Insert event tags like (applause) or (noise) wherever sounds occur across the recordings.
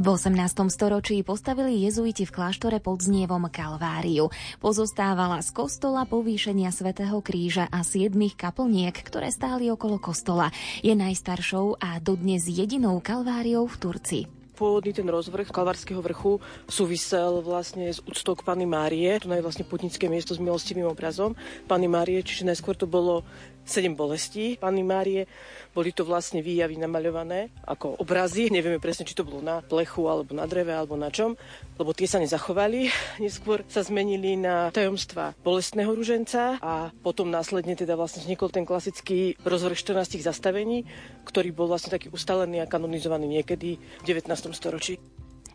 V 18. storočí postavili jezuiti v kláštore pod znievom Kalváriu. Pozostávala z kostola povýšenia svätého Kríža a siedmých kaplniek, ktoré stáli okolo kostola. Je najstaršou a dodnes jedinou kalváriou v Turcii pôvodný ten rozvrh Kalvárskeho vrchu súvisel vlastne s úctou k Pany Márie. To je vlastne putnické miesto s milostivým obrazom Pany Márie, čiže najskôr to bolo sedem bolestí Pany Márie boli to vlastne výjavy namaľované ako obrazy. Nevieme presne, či to bolo na plechu, alebo na dreve, alebo na čom, lebo tie sa nezachovali. (laughs) Neskôr sa zmenili na tajomstva bolestného ruženca a potom následne teda vlastne vznikol ten klasický rozvrh 14 zastavení, ktorý bol vlastne taký ustalený a kanonizovaný niekedy v 19. storočí.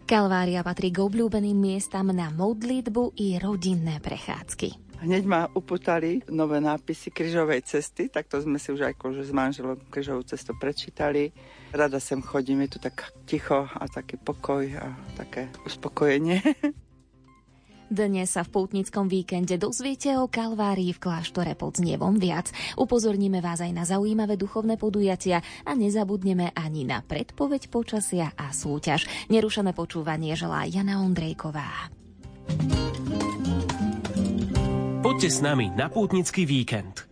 Kalvária patrí k obľúbeným miestam na modlitbu i rodinné prechádzky. Hneď ma uputali nové nápisy križovej cesty, tak to sme si už aj akože s manželom križovú cestu prečítali. Rada sem chodím, je tu tak ticho a taký pokoj a také uspokojenie. Dnes sa v poutnickom víkende dozviete o Kalvárii v kláštore pod Znievom viac. Upozorníme vás aj na zaujímavé duchovné podujatia a nezabudneme ani na predpoveď počasia a súťaž. Nerušené počúvanie želá Jana Ondrejková. Poďte s nami na pútnický víkend.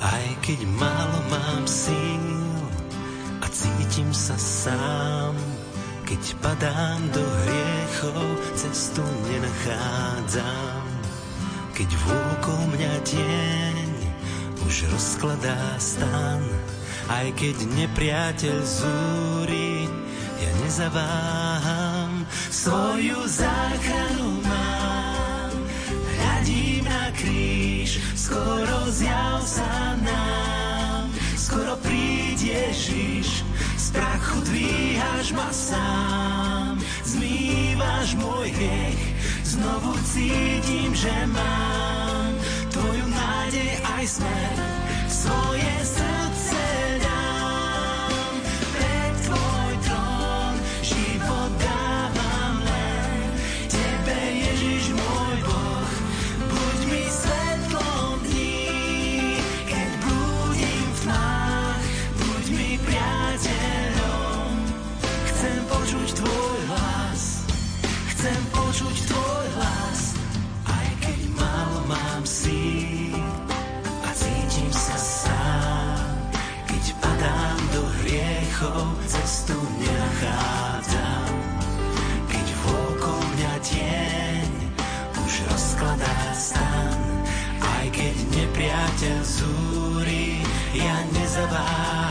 Aj keď málo mám síl a cítim sa sám, keď padám do hriechov, cestu nenachádzam. Keď vôkol mňa tieň už rozkladá stan, aj keď nepriateľ zúri, ja nezaváham svoju záchranu mám. Hľadím na kríž, skoro zjav sa nám, skoro príď Ježiš, z prachu dvíhaš ma sám, zmývaš môj hriech, znovu cítim, že mám. Tvoju nádej aj smer, svoje srdce tichou cestu nenachádzam. Keď vôkol mňa tieň už rozkladá stan, aj keď nepriateľ zúri, ja nezaváham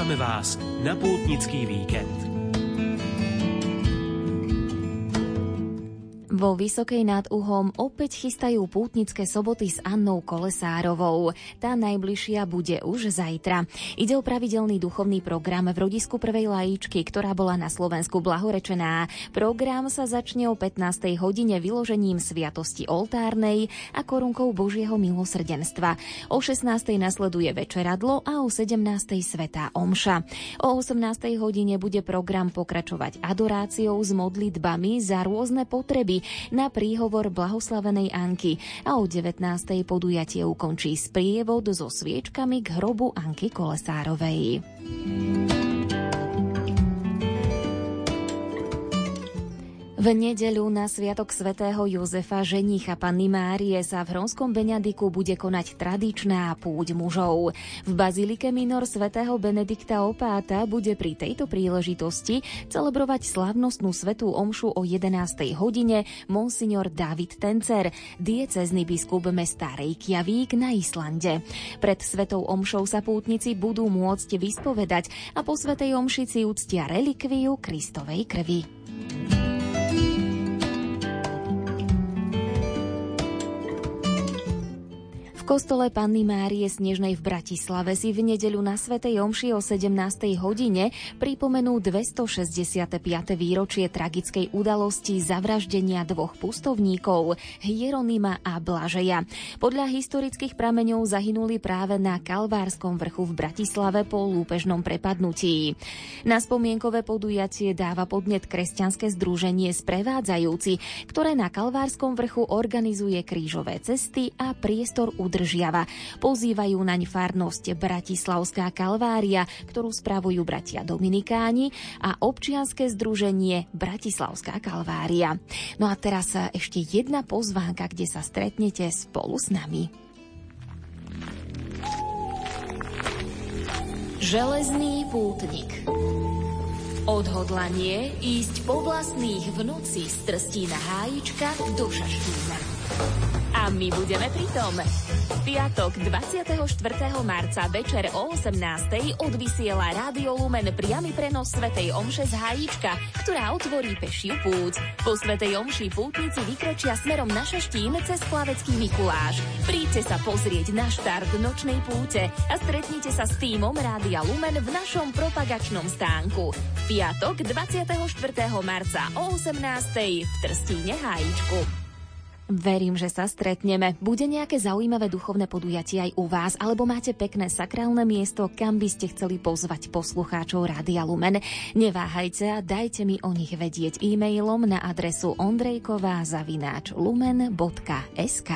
pozývame vás na pútnický víkend. Vo Vysokej nad Uhom opäť chystajú pútnické soboty s Annou Kolesárovou. Tá najbližšia bude už zajtra. Ide o pravidelný duchovný program v rodisku prvej lajíčky, ktorá bola na Slovensku blahorečená. Program sa začne o 15. hodine vyložením sviatosti oltárnej a korunkou Božieho milosrdenstva. O 16. nasleduje večeradlo a o 17. svetá omša. O 18. hodine bude program pokračovať adoráciou s modlitbami za rôzne potreby, na príhovor blahoslavenej Anky a o 19. podujatie ukončí sprievod so sviečkami k hrobu Anky Kolesárovej. V nedeľu na Sviatok svätého Jozefa ženicha Panny Márie sa v Hronskom Beňadiku bude konať tradičná púť mužov. V Bazilike Minor svätého Benedikta Opáta bude pri tejto príležitosti celebrovať slavnostnú svetú omšu o 11. hodine monsignor David Tencer, diecezný biskup mesta Reykjavík na Islande. Pred svetou omšou sa pútnici budú môcť vyspovedať a po svetej omši si uctia relikviu Kristovej krvi. Kostole Panny Márie Snežnej v Bratislave si v nedeľu na Svetej Omši o 17. hodine pripomenú 265. výročie tragickej udalosti zavraždenia dvoch pustovníkov Hieronima a Blažeja. Podľa historických prameňov zahynuli práve na Kalvárskom vrchu v Bratislave po lúpežnom prepadnutí. Na spomienkové podujatie dáva podnet kresťanské združenie Sprevádzajúci, ktoré na Kalvárskom vrchu organizuje krížové cesty a priestor udržania udržiava. Pozývajú naň farnosť Bratislavská Kalvária, ktorú spravujú bratia Dominikáni a občianske združenie Bratislavská Kalvária. No a teraz ešte jedna pozvánka, kde sa stretnete spolu s nami. Železný pútnik Odhodlanie ísť po vlastných v noci z Trstína Hájička do Šaštína. A my budeme pritom. Piatok 24. marca večer o 18. odvysiela Rádio Lumen priamy prenos Svetej Omše z Hajíčka, ktorá otvorí pešiu púť. Po Svetej Omši pútnici vykročia smerom na Šaštín cez Plavecký Mikuláš. Príďte sa pozrieť na štart nočnej púte a stretnite sa s týmom Rádia Lumen v našom propagačnom stánku. Piatok 24. marca o 18. v Trstíne Hajíčku. Verím, že sa stretneme. Bude nejaké zaujímavé duchovné podujatie aj u vás, alebo máte pekné sakrálne miesto, kam by ste chceli pozvať poslucháčov Rádia Lumen. Neváhajte a dajte mi o nich vedieť e-mailom na adresu ondrejková zavináč lumen.sk.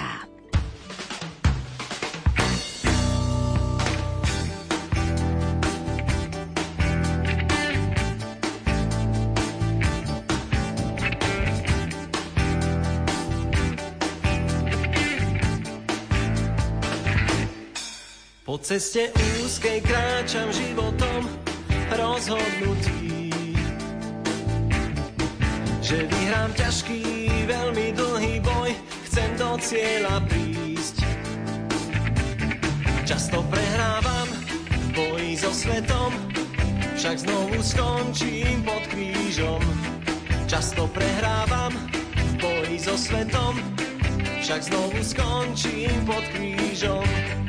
ceste úzkej kráčam životom rozhodnutý, že vyhrám ťažký, veľmi dlhý boj, chcem do cieľa prísť. Často prehrávam v boji so svetom, však znovu skončím pod krížom. Často prehrávam v boji so svetom, však znovu skončím pod krížom.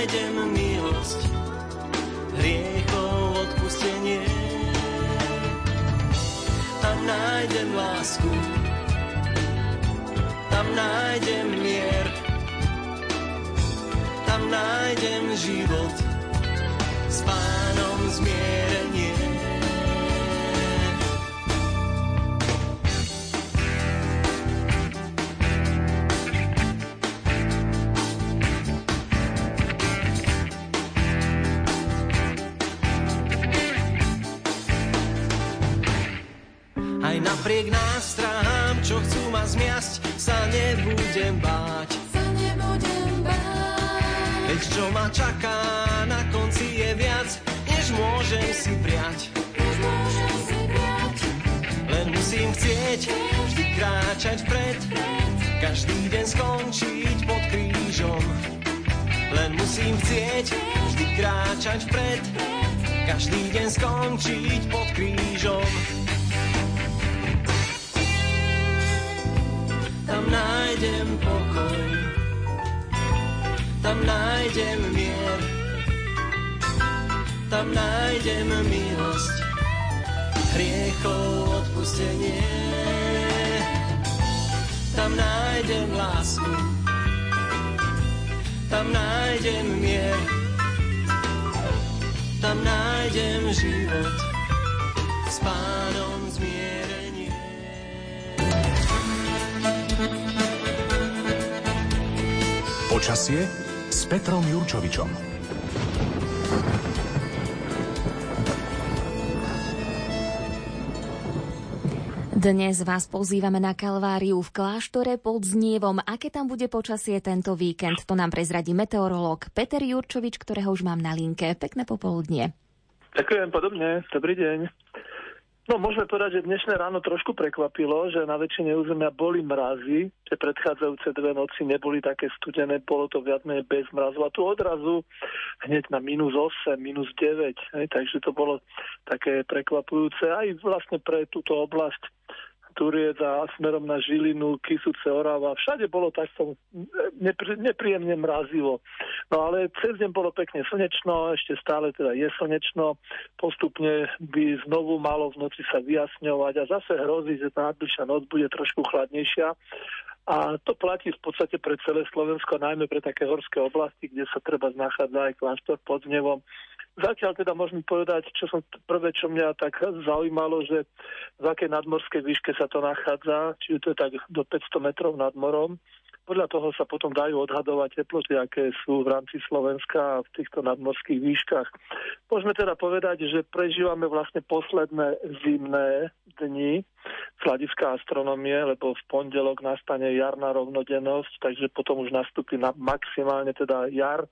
Nájdem milosť, hriechov odpustenie. Tam nájdem lásku, tam nájdem mier, tam nájdem život, s pánom zmierenie. Kráčať vpred, každý deň skončiť pod krížom. Len musím chcieť vždy kráčať vpred, každý deň skončiť pod krížom. Tam nájdem pokoj, tam nájdem mier, tam nájdem milosť, hriechov odpustenie. Tam nájdem lásku, tam nájdem mier, tam nájdem život, s pánom zmierenie. Počasie s Petrom Jurčovičom. Dnes vás pozývame na Kalváriu v kláštore pod Znievom. Aké tam bude počasie tento víkend, to nám prezradí meteorológ Peter Jurčovič, ktorého už mám na linke. Pekné popoludnie. Ďakujem podobne, dobrý deň. No môžeme povedať, že dnešné ráno trošku prekvapilo, že na väčšine územia boli mrazy, že predchádzajúce dve noci neboli také studené, bolo to viac menej bez mrazu. A tu odrazu hneď na minus 8, minus 9, hej, takže to bolo také prekvapujúce aj vlastne pre túto oblasť Turiec smerom na Žilinu, Kisuce, Orava. Všade bolo takto nepri, nepríjemne mrazivo. No ale cez deň bolo pekne slnečno, ešte stále teda je slnečno. Postupne by znovu malo v noci sa vyjasňovať a zase hrozí, že tá nadbližšia noc bude trošku chladnejšia. A to platí v podstate pre celé Slovensko, najmä pre také horské oblasti, kde sa treba nachádza aj kláštor pod Znevom. Zatiaľ teda môžem povedať, čo som prvé, čo mňa tak zaujímalo, že v akej nadmorskej výške sa to nachádza, či to je tak do 500 metrov nad morom. Podľa toho sa potom dajú odhadovať teploty, aké sú v rámci Slovenska a v týchto nadmorských výškach. Môžeme teda povedať, že prežívame vlastne posledné zimné dni z hľadiska astronomie, lebo v pondelok nastane jarná rovnodennosť, takže potom už nastúpi na maximálne teda jar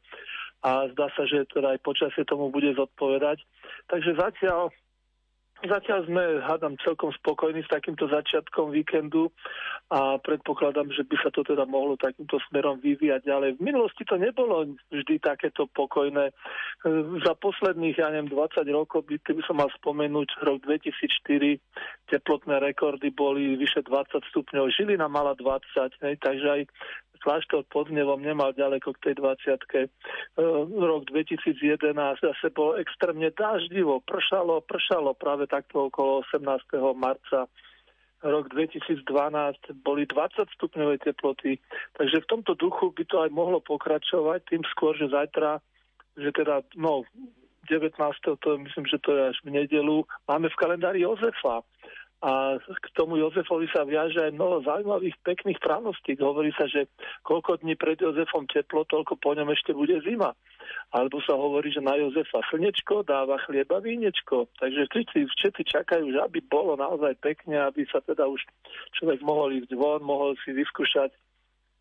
a zdá sa, že teda aj počasie tomu bude zodpovedať. Takže zatiaľ Zatiaľ sme, hádam, celkom spokojní s takýmto začiatkom víkendu a predpokladám, že by sa to teda mohlo takýmto smerom vyvíjať ďalej. V minulosti to nebolo vždy takéto pokojné. Za posledných, ja neviem, 20 rokov, by, keby som mal spomenúť, rok 2004, teplotné rekordy boli vyše 20 stupňov, Žilina mala 20, hej, takže aj kláštor pod Nevom nemal ďaleko k tej 20 e, Rok 2011 zase bolo extrémne dáždivo, pršalo, pršalo práve takto okolo 18. marca rok 2012 boli 20 stupňové teploty, takže v tomto duchu by to aj mohlo pokračovať, tým skôr, že zajtra, že teda, no, 19. to myslím, že to je až v nedelu, máme v kalendári Jozefa a k tomu Jozefovi sa viaže aj mnoho zaujímavých, pekných pranostík. Hovorí sa, že koľko dní pred Jozefom teplo, toľko po ňom ešte bude zima. Alebo sa hovorí, že na Jozefa slnečko dáva chlieba vínečko. Takže všetci, všetci čakajú, že aby bolo naozaj pekne, aby sa teda už človek mohol ísť von, mohol si vyskúšať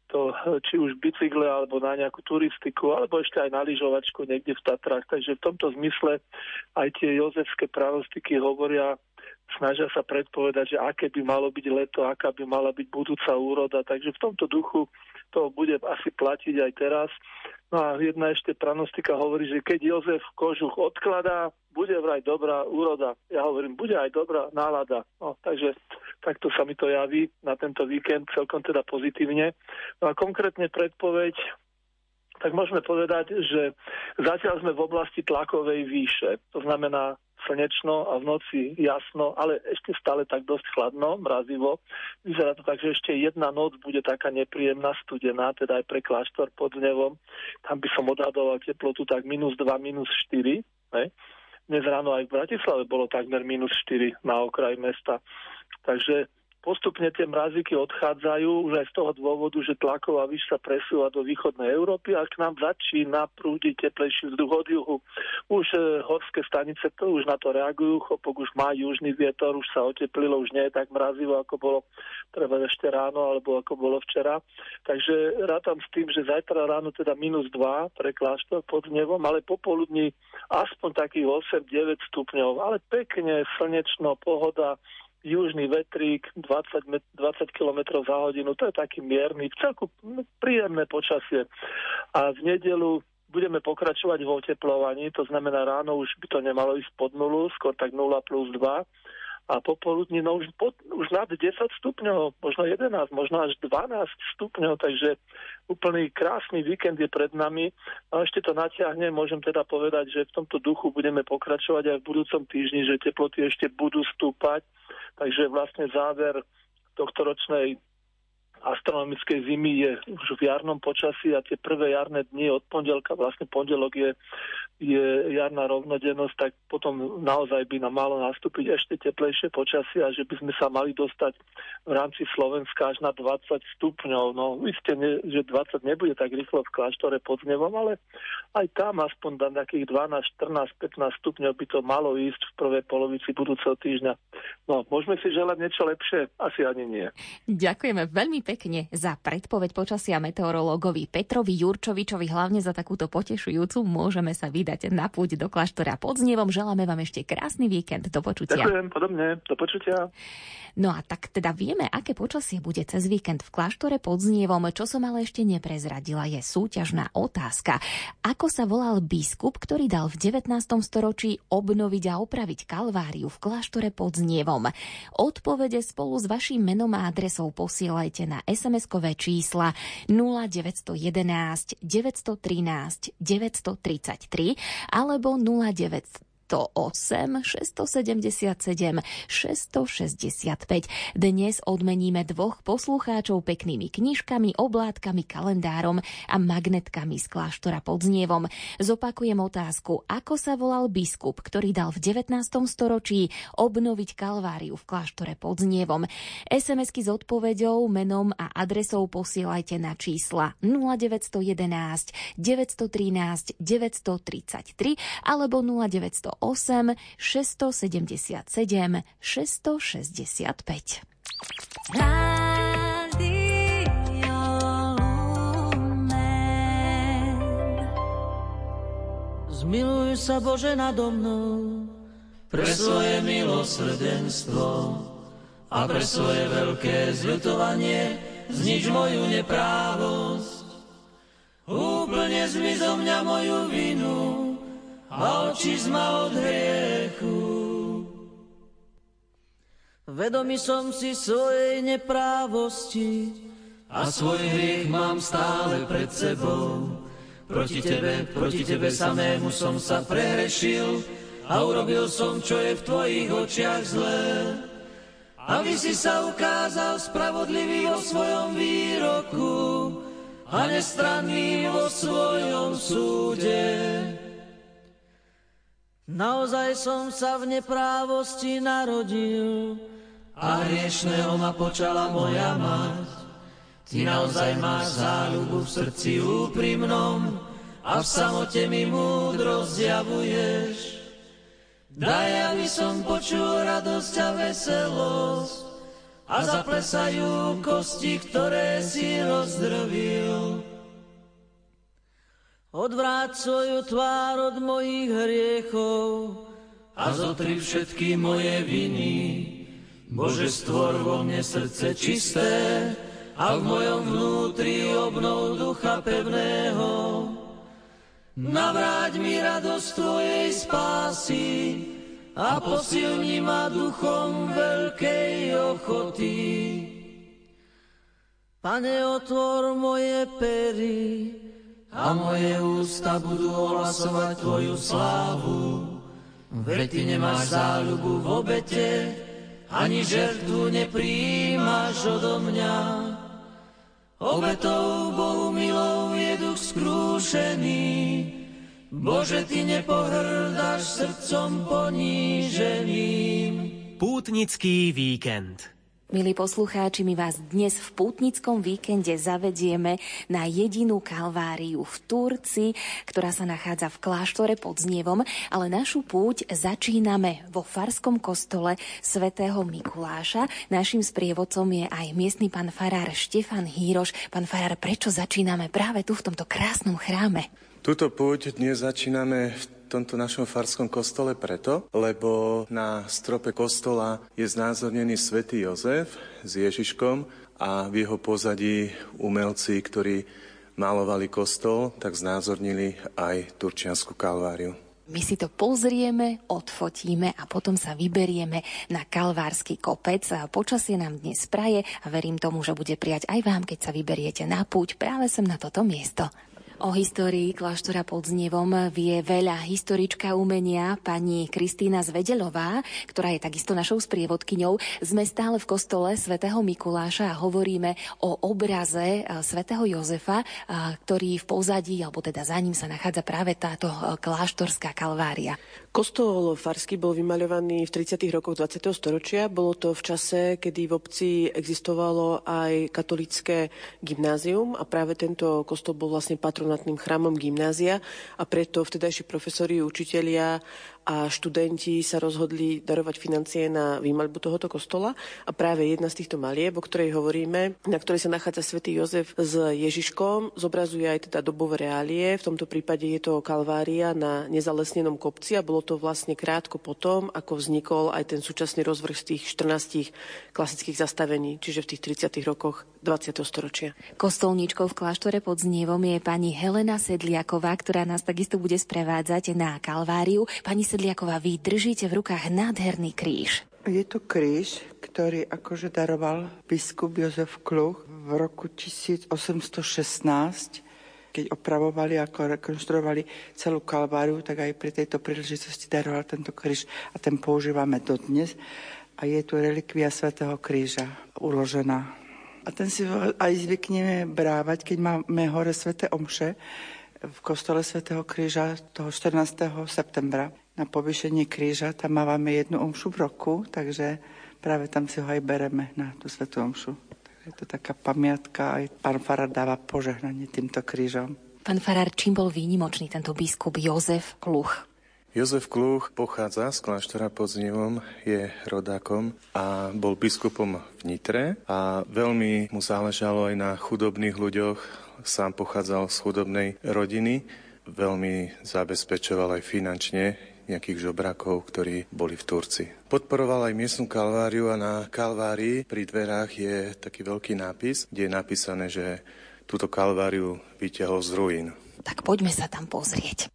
to, či už bicykle, alebo na nejakú turistiku, alebo ešte aj na lyžovačku niekde v Tatrách. Takže v tomto zmysle aj tie jozefské pravostiky hovoria snažia sa predpovedať, že aké by malo byť leto, aká by mala byť budúca úroda. Takže v tomto duchu to bude asi platiť aj teraz. No a jedna ešte pranostika hovorí, že keď Jozef kožuch odkladá, bude vraj dobrá úroda. Ja hovorím, bude aj dobrá nálada. No, takže takto sa mi to javí na tento víkend celkom teda pozitívne. No a konkrétne predpoveď tak môžeme povedať, že zatiaľ sme v oblasti tlakovej výše. To znamená, slnečno a v noci jasno, ale ešte stále tak dosť chladno, mrazivo. Vyzerá to tak, že ešte jedna noc bude taká nepríjemná, studená, teda aj pre kláštor pod Znevom. Tam by som odhadoval teplotu tak minus 2, minus 4. Ne? Dnes ráno aj v Bratislave bolo takmer minus 4 na okraj mesta. Takže postupne tie mrazíky odchádzajú už aj z toho dôvodu, že tlaková výš sa presúva do východnej Európy a k nám začína prúdiť teplejší vzduch od juhu. Už e, horské stanice to už na to reagujú, chopok už má južný vietor, už sa oteplilo, už nie je tak mrazivo, ako bolo treba ešte ráno alebo ako bolo včera. Takže rátam s tým, že zajtra ráno teda minus 2 pre kláštor pod nevom, ale popoludní aspoň takých 8-9 stupňov, ale pekne, slnečno, pohoda, južný vetrík 20, met- 20 km za hodinu, to je taký mierny, celku no, príjemné počasie. A v nedelu budeme pokračovať v oteplovaní, to znamená ráno už by to nemalo ísť pod nulu, skôr tak 0 plus 2 a popoludní no už, pod, už nad 10 stupňov, možno 11, možno až 12 stupňov, takže úplný krásny víkend je pred nami. A ešte to natiahne, môžem teda povedať, že v tomto duchu budeme pokračovať aj v budúcom týždni, že teploty ešte budú stúpať, takže vlastne záver tohto ročnej astronomickej zimy je už v jarnom počasí a tie prvé jarné dni od pondelka, vlastne pondelok je, je jarná rovnodennosť, tak potom naozaj by nám malo nastúpiť ešte teplejšie počasie a že by sme sa mali dostať v rámci Slovenska až na 20 stupňov. No isté, ne, že 20 nebude tak rýchlo v kláštore pod znevom, ale aj tam aspoň na nejakých 12, 14, 15 stupňov by to malo ísť v prvej polovici budúceho týždňa. No, môžeme si želať niečo lepšie? Asi ani nie. Ďakujeme veľmi pekne za predpoveď počasia meteorológovi Petrovi Jurčovičovi, hlavne za takúto potešujúcu. Môžeme sa vydať na púť do kláštora pod znevom. Želáme vám ešte krásny víkend. Do počutia. Ďakujem, podobne. Do počutia. No a tak teda vieme, aké počasie bude cez víkend v kláštore pod Znievom. Čo som ale ešte neprezradila, je súťažná otázka. Ako sa volal biskup, ktorý dal v 19. storočí obnoviť a opraviť kalváriu v kláštore pod Znievom? Odpovede spolu s vašim menom a adresou posielajte na SMS-kové čísla 0911 913 933 alebo 09 608 677 665. Dnes odmeníme dvoch poslucháčov peknými knižkami, oblátkami, kalendárom a magnetkami z kláštora pod Znievom. Zopakujem otázku, ako sa volal biskup, ktorý dal v 19. storočí obnoviť kalváriu v kláštore pod Znievom. SMS-ky s odpoveďou, menom a adresou posielajte na čísla 0911 913 933 alebo 0900 8 677 665. Zmiluj sa Bože nado mnou pre svoje milosrdenstvo a pre svoje veľké zľutovanie znič moju neprávosť. Úplne zmiz zo mňa moju vinu a očizma od hriechu. Vedomý som si svojej neprávosti a svoj hriech mám stále pred sebou. Proti tebe, proti tebe samému som sa prehrešil a urobil som, čo je v tvojich očiach zlé. Aby si sa ukázal spravodlivý vo svojom výroku a nestranný vo svojom súde. Naozaj som sa v neprávosti narodil a hriešného ma počala moja mať. Ty naozaj máš záľubu v srdci úprimnom a v samote mi múdro zjavuješ. Daj, aby som počul radosť a veselosť a zaplesajú kosti, ktoré si rozdrvil. Odvráť svoju tvár od mojich hriechov a zotri všetky moje viny. Bože, stvor vo mne srdce čisté a v mojom vnútri obnov ducha pevného. Navráť mi radosť Tvojej spásy a posilni ma duchom veľkej ochoty. Pane, otvor moje pery a moje ústa budú ohlasovať Tvoju slávu. Veď Ty nemáš záľubu v obete, ani žertvu nepríjimaš odo mňa. Obetou Bohu milou je duch skrúšený, Bože, Ty nepohrdáš srdcom poníženým. Pútnický víkend. Milí poslucháči, my vás dnes v pútnickom víkende zavedieme na jedinú kalváriu v Turci, ktorá sa nachádza v kláštore pod Znievom, ale našu púť začíname vo farskom kostole svätého Mikuláša. Naším sprievodcom je aj miestny pán farár Štefan Híroš. Pán farár, prečo začíname práve tu v tomto krásnom chráme? Tuto púť dnes začíname v tomto našom farskom kostole preto, lebo na strope kostola je znázornený svätý Jozef s Ježiškom a v jeho pozadí umelci, ktorí malovali kostol, tak znázornili aj Turčiansku kalváriu. My si to pozrieme, odfotíme a potom sa vyberieme na Kalvársky kopec. Počasie nám dnes praje a verím tomu, že bude prijať aj vám, keď sa vyberiete na púť práve sem na toto miesto. O histórii kláštora pod Znevom vie veľa historička umenia pani Kristýna Zvedelová, ktorá je takisto našou sprievodkyňou. Sme stále v kostole svätého Mikuláša a hovoríme o obraze e, svätého Jozefa, e, ktorý v pozadí, alebo teda za ním sa nachádza práve táto e, kláštorská kalvária. Kostol Farsky bol vymaľovaný v 30. rokoch 20. storočia. Bolo to v čase, kedy v obci existovalo aj katolické gymnázium a práve tento kostol bol vlastne patronátnym chrámom gymnázia a preto vtedajší profesori, učitelia a študenti sa rozhodli darovať financie na výmaľbu tohoto kostola a práve jedna z týchto malieb, o ktorej hovoríme, na ktorej sa nachádza svätý Jozef s Ježiškom, zobrazuje aj teda dobové reálie. V tomto prípade je to Kalvária na nezalesnenom kopci a bolo to vlastne krátko potom, ako vznikol aj ten súčasný rozvrh z tých 14 klasických zastavení, čiže v tých 30. rokoch 20. storočia. Kostolníčkou v kláštore pod Znievom je pani Helena Sedliaková, ktorá nás takisto bude sprevádzať na Kalváriu. Pani Sedliaková, vy držíte v rukách nádherný kríž. Je to kríž, ktorý akože daroval biskup Jozef Kluch v roku 1816 keď opravovali a rekonštruovali celú kalváriu, tak aj pri tejto príležitosti daroval tento kríž a ten používame dodnes. A je tu relikvia svätého kríža uložená. A ten si aj zvykneme brávať, keď máme hore sväté omše v kostole svätého kríža toho 14. septembra na povýšenie kríža. Tam máme jednu omšu v roku, takže práve tam si ho aj bereme na tú svetú omšu. Je to taká pamiatka, aj pán Farár dáva požehnanie týmto krížom. Pán Farár, čím bol výnimočný tento biskup Jozef Kluch? Jozef Kluch pochádza z kláštora pod Znivom, je rodákom a bol biskupom v Nitre a veľmi mu záležalo aj na chudobných ľuďoch. Sám pochádzal z chudobnej rodiny, veľmi zabezpečoval aj finančne nejakých žobrakov, ktorí boli v Turci. Podporoval aj miestnu kalváriu a na kalvárii pri dverách je taký veľký nápis, kde je napísané, že túto kalváriu vyťahol z ruín. Tak poďme sa tam pozrieť.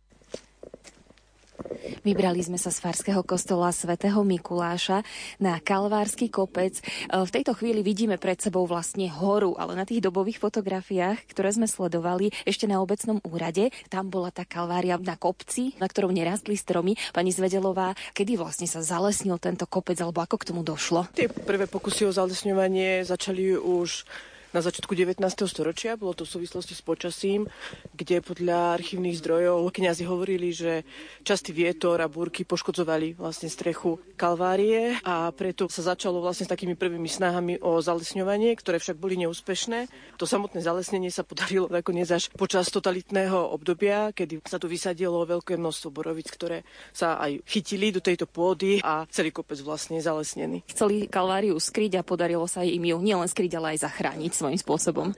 Vybrali sme sa z Farského kostola svätého Mikuláša na Kalvársky kopec. E, v tejto chvíli vidíme pred sebou vlastne horu, ale na tých dobových fotografiách, ktoré sme sledovali ešte na obecnom úrade, tam bola tá Kalvária na kopci, na ktorom nerastli stromy. Pani Zvedelová, kedy vlastne sa zalesnil tento kopec, alebo ako k tomu došlo? Tie prvé pokusy o zalesňovanie začali už na začiatku 19. storočia. Bolo to v súvislosti s počasím, kde podľa archívnych zdrojov kňazi hovorili, že častý vietor a búrky poškodzovali vlastne strechu Kalvárie a preto sa začalo vlastne s takými prvými snahami o zalesňovanie, ktoré však boli neúspešné. To samotné zalesnenie sa podarilo nakoniec až počas totalitného obdobia, kedy sa tu vysadilo veľké množstvo borovic, ktoré sa aj chytili do tejto pôdy a celý kopec vlastne zalesnený. Chceli Kalváriu skryť a podarilo sa im ju nielen skryť, ale aj zachrániť svojím spôsobom.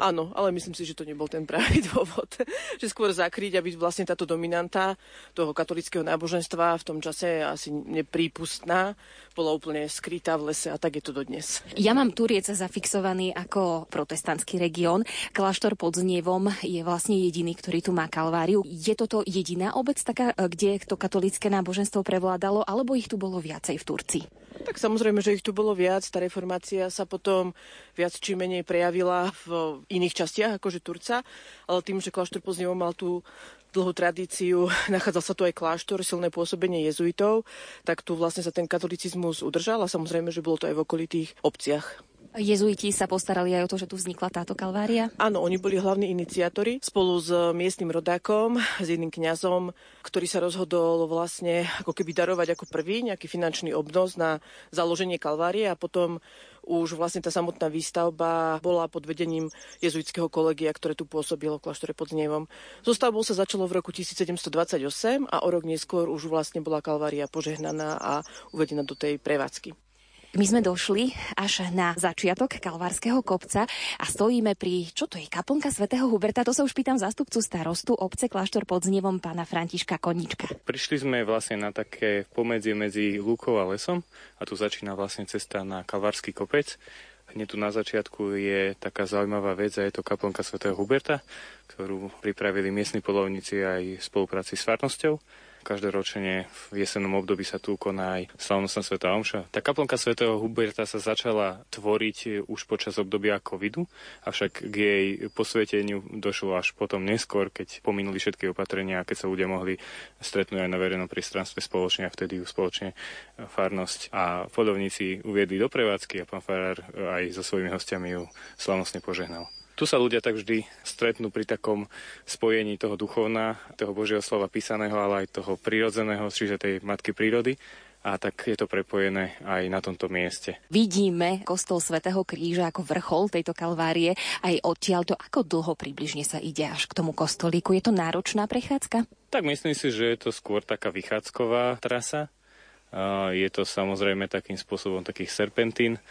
Áno, ale myslím si, že to nebol ten pravý (laughs) dôvod. že skôr zakryť, aby vlastne táto dominanta toho katolického náboženstva v tom čase asi neprípustná, bola úplne skrytá v lese a tak je to dodnes. Ja mám Turiece zafixovaný ako protestantský región. Kláštor pod Znievom je vlastne jediný, ktorý tu má kalváriu. Je toto jediná obec taká, kde to katolické náboženstvo prevládalo, alebo ich tu bolo viacej v Turci? Tak samozrejme, že ich tu bolo viac. Tá reformácia sa potom viac či menej prejavila v iných častiach, akože Turca, ale tým, že kláštor Poznevo mal tú dlhú tradíciu, (laughs) nachádzal sa tu aj kláštor, silné pôsobenie jezuitov, tak tu vlastne sa ten katolicizmus udržal a samozrejme, že bolo to aj v okolitých obciach. Jezuiti sa postarali aj o to, že tu vznikla táto kalvária? Áno, oni boli hlavní iniciátori spolu s miestnym rodákom, s jedným kňazom, ktorý sa rozhodol vlastne ako keby darovať ako prvý nejaký finančný obnos na založenie kalvárie a potom už vlastne tá samotná výstavba bola pod vedením jezuitského kolegia, ktoré tu pôsobilo v kláštore pod Znievom. Zostavbou sa začalo v roku 1728 a o rok neskôr už vlastne bola kalvária požehnaná a uvedená do tej prevádzky. My sme došli až na začiatok Kalvárskeho kopca a stojíme pri, čo to je, kaplnka svätého Huberta, to sa už pýtam zástupcu starostu obce Kláštor pod znevom pána Františka Konička. Prišli sme vlastne na také pomedzie medzi Lúkou a lesom a tu začína vlastne cesta na Kalvársky kopec. Hneď tu na začiatku je taká zaujímavá vec a je to kaplnka svätého Huberta, ktorú pripravili miestni polovníci aj v spolupráci s farnosťou. Každoročne v jesennom období sa tu koná aj slavnostná Sveta Omša. Tá kaplnka svätého Huberta sa začala tvoriť už počas obdobia covidu, avšak k jej posveteniu došlo až potom neskôr, keď pominuli všetky opatrenia a keď sa ľudia mohli stretnúť aj na verejnom priestranstve spoločne a vtedy ju spoločne farnosť a podovníci uviedli do prevádzky a pán Farár aj so svojimi hostiami ju slavnostne požehnal. Tu sa ľudia tak vždy stretnú pri takom spojení toho duchovná, toho Božieho slova písaného, ale aj toho prírodzeného, čiže tej matky prírody a tak je to prepojené aj na tomto mieste. Vidíme kostol svätého Kríža ako vrchol tejto kalvárie. Aj odtiaľto, ako dlho približne sa ide až k tomu kostolíku? Je to náročná prechádzka? Tak myslím si, že je to skôr taká vychádzková trasa. Je to samozrejme takým spôsobom takých serpentín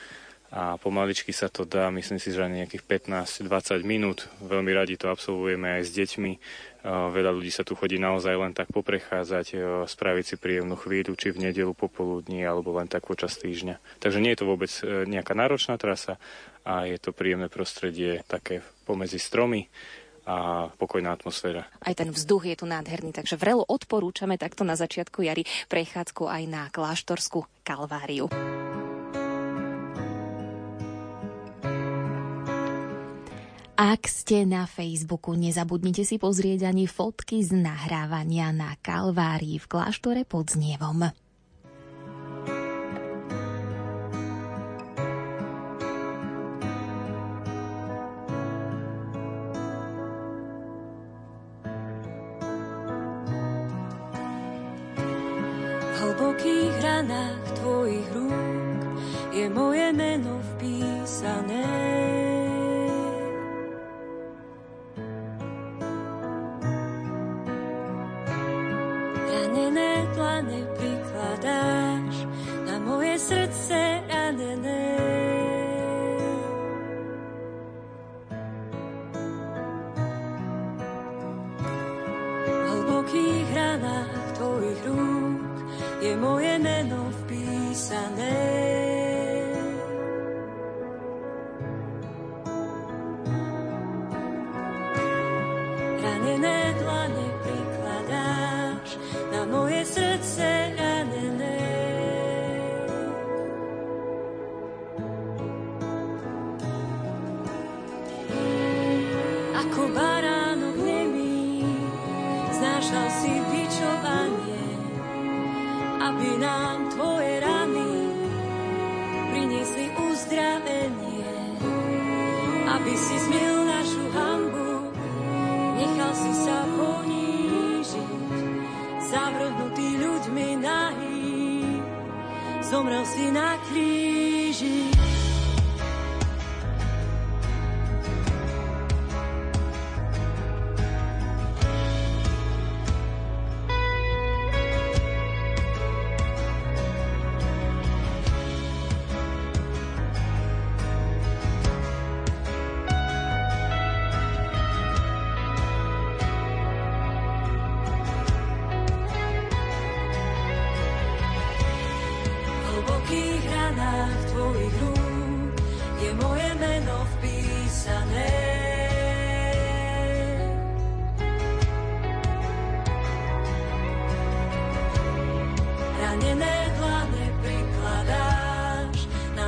a pomaličky sa to dá, myslím si, že nejakých 15-20 minút. Veľmi radi to absolvujeme aj s deťmi. Veľa ľudí sa tu chodí naozaj len tak poprechádzať, spraviť si príjemnú chvíľu, či v nedelu popoludní, alebo len tak počas týždňa. Takže nie je to vôbec e, nejaká náročná trasa a je to príjemné prostredie také pomedzi stromy a pokojná atmosféra. Aj ten vzduch je tu nádherný, takže vrelo odporúčame takto na začiatku jary prechádzku aj na kláštorskú kalváriu. Ak ste na Facebooku, nezabudnite si pozrieť ani fotky z nahrávania na Kalvárii v kláštore pod Znievom. Hlbokých ranách tvojich rúk je moje meno vpísané.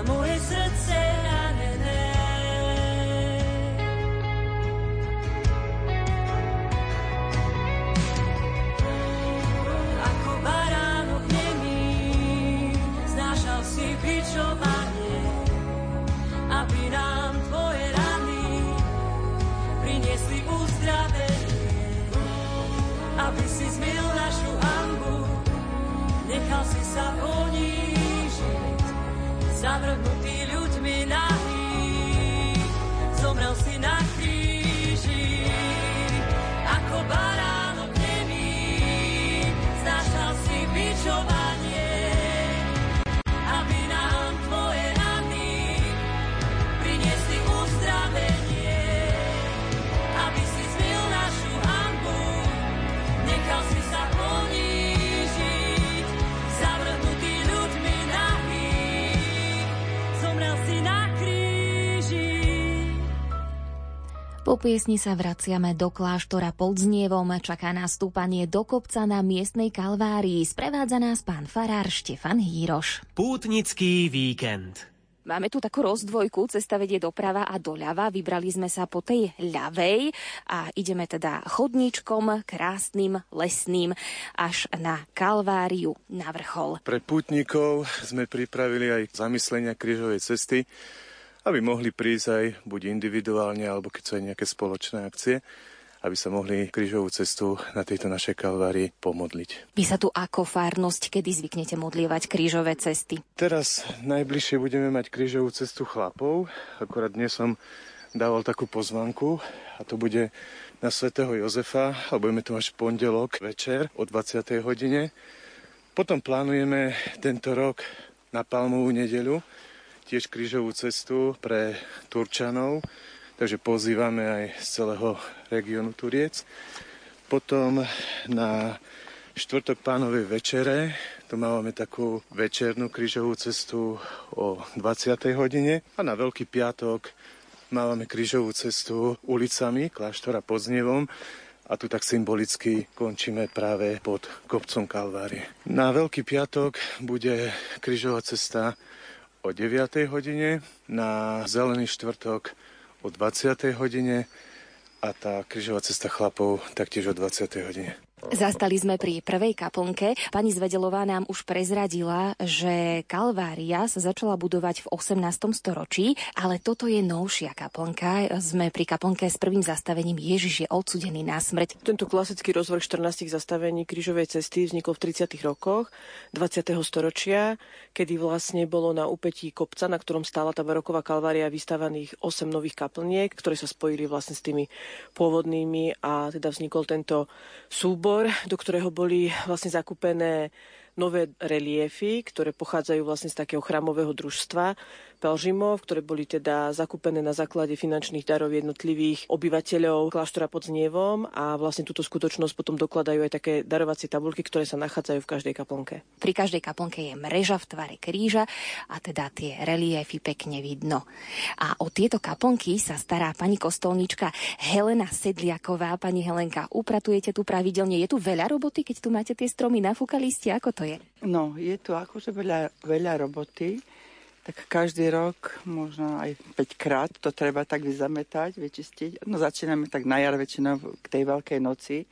Na moje piesni sa vraciame do kláštora pod Znievom. Čaká nás stúpanie do kopca na miestnej kalvárii. Sprevádza nás pán farár Štefan Híroš. Pútnický víkend. Máme tu takú rozdvojku, cesta vedie doprava a doľava. Vybrali sme sa po tej ľavej a ideme teda chodníčkom, krásnym, lesným, až na Kalváriu, na vrchol. Pre pútnikov sme pripravili aj zamyslenia krížovej cesty, aby mohli prísť aj buď individuálne, alebo keď sú aj nejaké spoločné akcie aby sa mohli krížovú cestu na tejto našej kalvárii pomodliť. Vy sa tu ako farnosť, kedy zvyknete modlievať krížové cesty? Teraz najbližšie budeme mať krížovú cestu chlapov. Akorát dnes som dával takú pozvanku a to bude na svätého Jozefa a budeme tu mať pondelok večer o 20. hodine. Potom plánujeme tento rok na Palmovú nedeľu tiež krížovú cestu pre Turčanov Takže pozývame aj z celého regiónu Turiec. Potom na štvrtok pánovej večere, tu máme takú večernú krížovú cestu o 20. hodine a na Veľký piatok máme krížovú cestu ulicami kláštora pod Znevom a tu tak symbolicky končíme práve pod kopcom Kalvárie. Na Veľký piatok bude krížová cesta o 9. hodine, na Zelený štvrtok o 20. hodine a tá križová cesta chlapov taktiež o 20. hodine. Zastali sme pri prvej kaplnke. Pani Zvedelová nám už prezradila, že Kalvária sa začala budovať v 18. storočí, ale toto je novšia kaplnka. Sme pri kaplnke s prvým zastavením Ježiš je odsudený na smrť. Tento klasický rozvrh 14 zastavení krížovej cesty vznikol v 30. rokoch 20. storočia, kedy vlastne bolo na úpetí kopca, na ktorom stála tá baroková Kalvária vystavaných 8 nových kaplniek, ktoré sa spojili vlastne s tými pôvodnými a teda vznikol tento súbor súbor, do ktorého boli vlastne zakúpené nové reliefy, ktoré pochádzajú vlastne z takého chrámového družstva Pelžimov, ktoré boli teda zakúpené na základe finančných darov jednotlivých obyvateľov kláštora pod Znievom a vlastne túto skutočnosť potom dokladajú aj také darovacie tabulky, ktoré sa nachádzajú v každej kaplnke. Pri každej kaplnke je mreža v tvare kríža a teda tie reliefy pekne vidno. A o tieto kaplnky sa stará pani kostolnička Helena Sedliaková. Pani Helenka, upratujete tu pravidelne. Je tu veľa roboty, keď tu máte tie stromy nafúkali ste? Ako to je? No, je tu akože veľa, veľa roboty tak každý rok, možno aj 5 krát, to treba tak vyzametať, vyčistiť. No začíname tak na jar väčšinou k tej veľkej noci.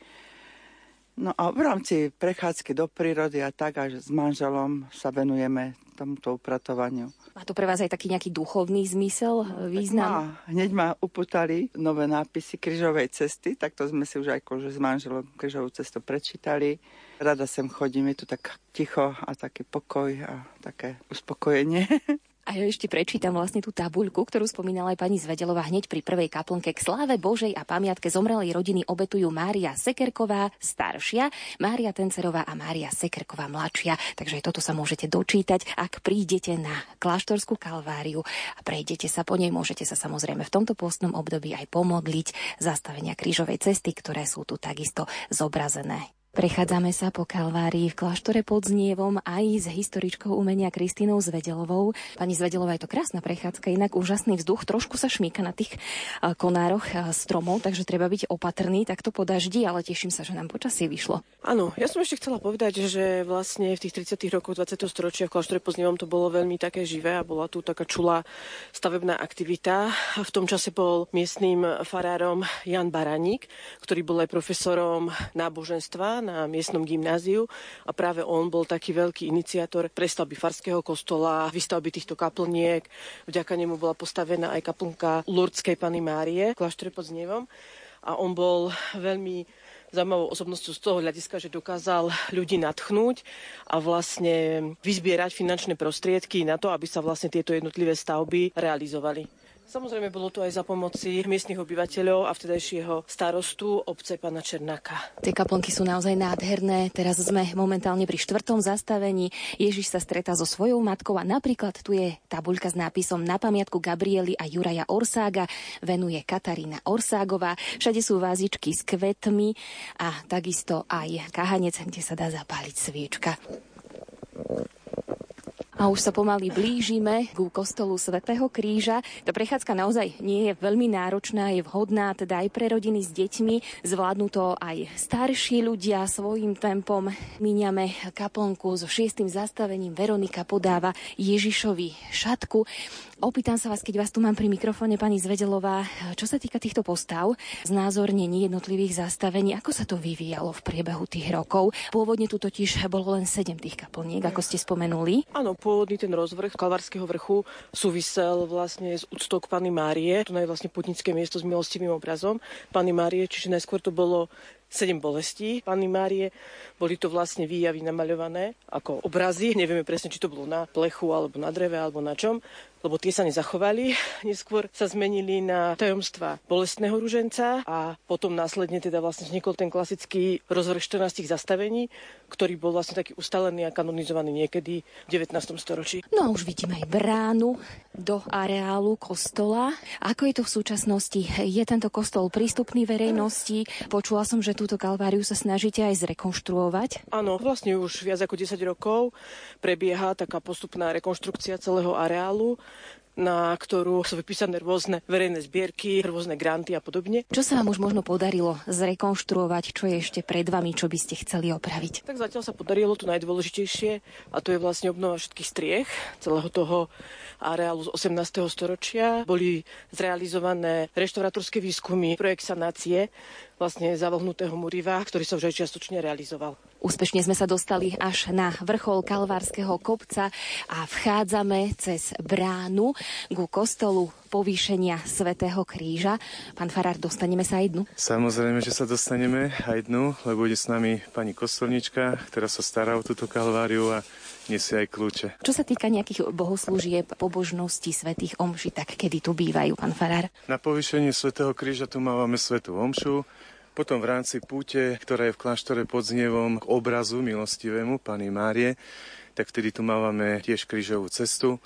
No a v rámci prechádzky do prírody a tak až s manželom sa venujeme tomuto upratovaniu. Má to pre vás aj taký nejaký duchovný zmysel, no, význam? Má. Hneď ma uputali nové nápisy križovej cesty, tak to sme si už aj s manželom križovú cestu prečítali. Rada sem chodím, je tu tak ticho a taký pokoj a také uspokojenie. (laughs) A ja ešte prečítam vlastne tú tabuľku, ktorú spomínala aj pani Zvedelová hneď pri prvej kaplnke. K sláve Božej a pamiatke zomrelej rodiny obetujú Mária Sekerková staršia, Mária Tencerová a Mária Sekerková mladšia. Takže aj toto sa môžete dočítať, ak prídete na kláštorskú kalváriu a prejdete sa po nej. Môžete sa samozrejme v tomto postnom období aj pomodliť zastavenia krížovej cesty, ktoré sú tu takisto zobrazené. Prechádzame sa po Kalvárii v kláštore pod Znievom aj s historičkou umenia Kristínou Zvedelovou. Pani Zvedelová, je to krásna prechádzka, inak úžasný vzduch, trošku sa šmíka na tých konároch stromov, takže treba byť opatrný takto po daždi, ale teším sa, že nám počasie vyšlo. Áno, ja som ešte chcela povedať, že vlastne v tých 30. rokoch 20. storočia v kláštore pod Znievom to bolo veľmi také živé a bola tu taká čulá stavebná aktivita. V tom čase bol miestným farárom Jan Baraník, ktorý bol aj profesorom náboženstva na miestnom gymnáziu a práve on bol taký veľký iniciátor prestavby farského kostola, výstavby týchto kaplniek. Vďaka nemu bola postavená aj kaplnka Lurdskej Pany Márie v kláštore pod Znevom a on bol veľmi zaujímavou osobnosťou z toho hľadiska, že dokázal ľudí natchnúť a vlastne vyzbierať finančné prostriedky na to, aby sa vlastne tieto jednotlivé stavby realizovali. Samozrejme, bolo to aj za pomoci miestnych obyvateľov a vtedajšieho starostu obce pana Černáka. Tie kaplnky sú naozaj nádherné. Teraz sme momentálne pri štvrtom zastavení. Ježiš sa stretá so svojou matkou a napríklad tu je tabuľka s nápisom na pamiatku Gabriely a Juraja Orsága venuje Katarína Orságová. Všade sú vázičky s kvetmi a takisto aj kahanec, kde sa dá zapáliť sviečka. A už sa pomaly blížime ku kostolu svätého Kríža. Tá prechádzka naozaj nie je veľmi náročná, je vhodná teda aj pre rodiny s deťmi. Zvládnu to aj starší ľudia svojim tempom. Míňame kaplnku so šiestým zastavením. Veronika podáva Ježišovi šatku. Opýtam sa vás, keď vás tu mám pri mikrofóne, pani Zvedelová, čo sa týka týchto postav, znázornení jednotlivých zastavení, ako sa to vyvíjalo v priebehu tých rokov? Pôvodne tu totiž bolo len sedem tých kaplniek, ako ste spomenuli. Áno, pôvodný ten rozvrh Kalvarského vrchu súvisel vlastne s úctou k Pany Márie. To je vlastne putnické miesto s milostivým obrazom Pany Márie, čiže najskôr to bolo sedem bolestí Panny Márie. Boli to vlastne výjavy namaľované ako obrazy. Nevieme presne, či to bolo na plechu, alebo na dreve, alebo na čom lebo tie sa nezachovali. (laughs) Neskôr sa zmenili na tajomstva bolestného ruženca a potom následne teda vlastne vznikol ten klasický rozvrh 14 zastavení, ktorý bol vlastne taký ustalený a kanonizovaný niekedy v 19. storočí. No a už vidíme aj bránu do areálu kostola. Ako je to v súčasnosti? Je tento kostol prístupný verejnosti? Počula som, že túto kalváriu sa snažíte aj zrekonštruovať. Áno, vlastne už viac ako 10 rokov prebieha taká postupná rekonštrukcia celého areálu na ktorú sú vypísané rôzne verejné zbierky, rôzne granty a podobne. Čo sa vám už možno podarilo zrekonštruovať, čo je ešte pred vami, čo by ste chceli opraviť? Tak zatiaľ sa podarilo to najdôležitejšie a to je vlastne obnova všetkých striech celého toho areálu z 18. storočia. Boli zrealizované reštaurátorské výskumy, projekt sanácie vlastne zavohnutého Muriva, ktorý sa už aj čiastočne realizoval. Úspešne sme sa dostali až na vrchol Kalvárskeho kopca a vchádzame cez bránu ku kostolu povýšenia Svetého kríža. Pán Farár, dostaneme sa aj dnu? Samozrejme, že sa dostaneme aj dnu, lebo bude s nami pani kostolnička, ktorá sa stará o túto kalváriu a nesie aj kľúče. Čo sa týka nejakých bohoslúžieb, pobožností svetých omši, tak kedy tu bývajú, pán Farár? Na povýšenie Svetého kríža tu máme Svetú omšu, potom v rámci púte, ktorá je v kláštore pod Znievom k obrazu milostivému Pany Márie, tak vtedy tu máme tiež krížovú cestu.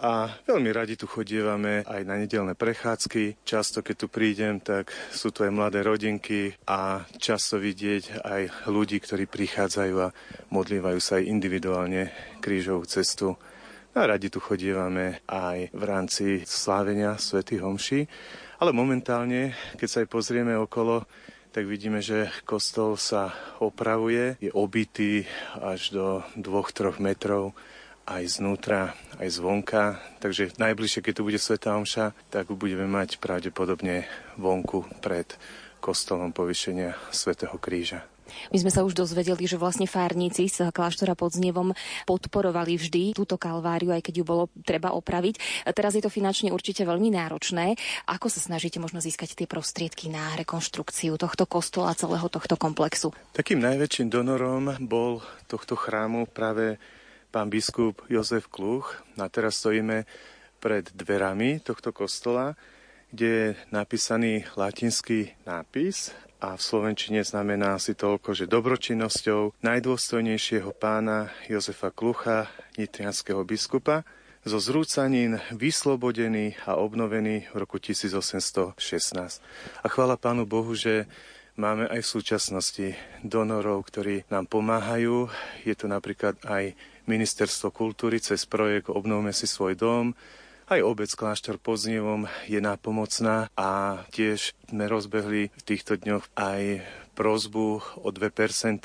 A veľmi radi tu chodievame aj na nedelné prechádzky. Často, keď tu prídem, tak sú tu aj mladé rodinky a často vidieť aj ľudí, ktorí prichádzajú a modlívajú sa aj individuálne krížovú cestu. A radi tu chodievame aj v rámci slávenia svätých homší. Ale momentálne, keď sa aj pozrieme okolo, tak vidíme, že kostol sa opravuje, je obitý až do 2-3 metrov aj znútra, aj zvonka. Takže najbližšie, keď tu bude Sveta Omša, tak budeme mať pravdepodobne vonku pred kostolom povýšenia Svetého kríža. My sme sa už dozvedeli, že vlastne fárnici z kláštora pod Znevom podporovali vždy túto kalváriu, aj keď ju bolo treba opraviť. A teraz je to finančne určite veľmi náročné. Ako sa snažíte možno získať tie prostriedky na rekonštrukciu tohto kostola, celého tohto komplexu? Takým najväčším donorom bol tohto chrámu práve pán biskup Jozef Kluch. A teraz stojíme pred dverami tohto kostola, kde je napísaný latinský nápis a v Slovenčine znamená si toľko, že dobročinnosťou najdôstojnejšieho pána Jozefa Klucha, nitrianského biskupa, zo zrúcanín vyslobodený a obnovený v roku 1816. A chvála Pánu Bohu, že máme aj v súčasnosti donorov, ktorí nám pomáhajú. Je to napríklad aj Ministerstvo kultúry cez projekt Obnovme si svoj dom, aj obec Kláštor pod Znievom je nápomocná a tiež sme rozbehli v týchto dňoch aj prozbu o 2%,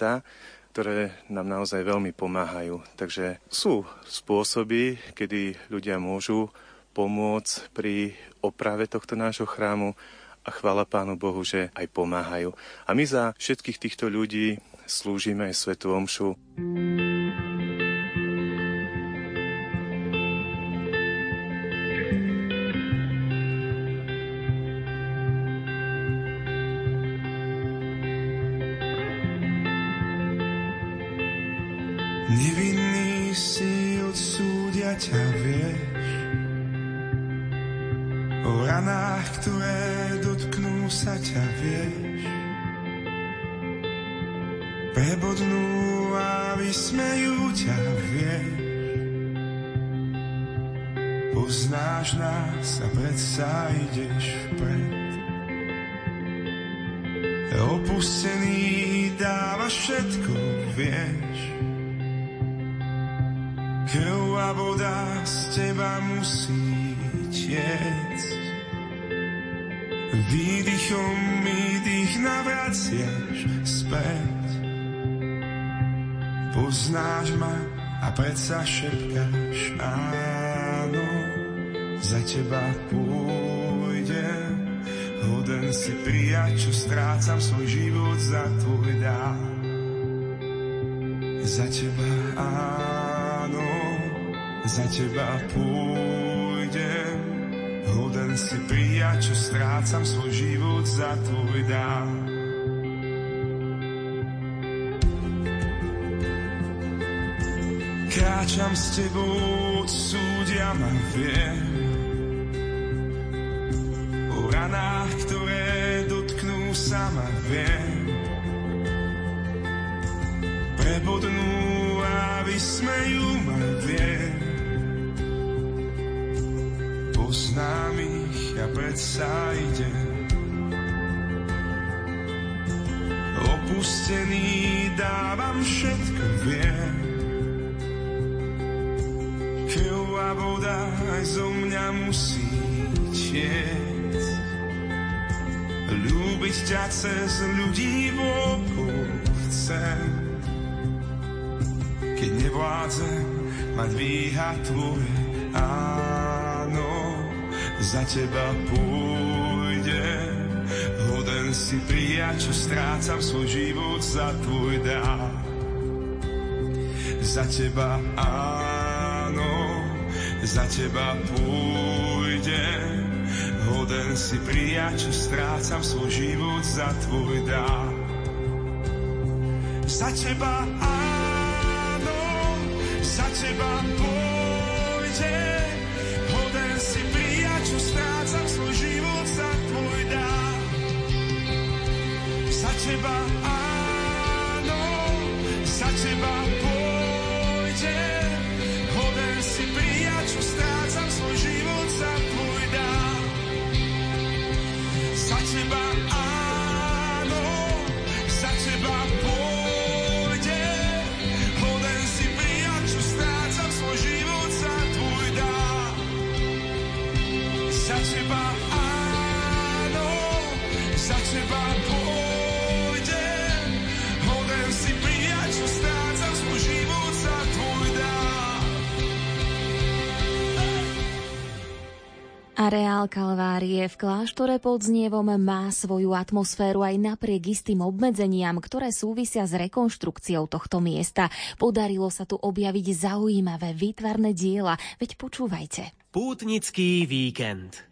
ktoré nám naozaj veľmi pomáhajú. Takže sú spôsoby, kedy ľudia môžu pomôcť pri oprave tohto nášho chrámu a chvála Pánu Bohu, že aj pomáhajú. A my za všetkých týchto ľudí slúžime aj Svetu Omšu. Nevinný si odsúdia ťa, vieš. O ranách, ktoré dotknú sa ťa, vieš. Prebodnú a vysmejú ťa, vieš. Poznáš nás a predsa ideš vpred. Opustený dávaš všetko, vieš voda z teba musí tiecť. Výdychom mi dých navraciaš späť. Poznáš ma a predsa šepkáš áno, za teba pôjdem. Hoden si prijať, čo strácam svoj život za tvoj dár. Za teba áno, za teba pôjdem. Hoden si prijať, čo strácam svoj život za tvoj dár. Kráčam s tebou, súdia ma viem. O ranách, ktoré dotknú sa ma viem. Opustený dávam všetko, viem. Krv a voda aj zo mňa musí tiec. Ľúbiť ťa cez ľudí vôkol chcem. Keď nevládzem mať výhľad tvoje, áno, za teba pôjdem. Hoden si prijať, čo strácam svoj život za tvoj dár. Za teba áno, za teba pôjdem. Hoden si prijať, čo strácam svoj život za tvoj dár. Za teba áno, za teba pôjdem. Areál Kalvárie v kláštore pod Znievom má svoju atmosféru aj napriek istým obmedzeniam, ktoré súvisia s rekonštrukciou tohto miesta. Podarilo sa tu objaviť zaujímavé výtvarné diela, veď počúvajte. Pútnický víkend.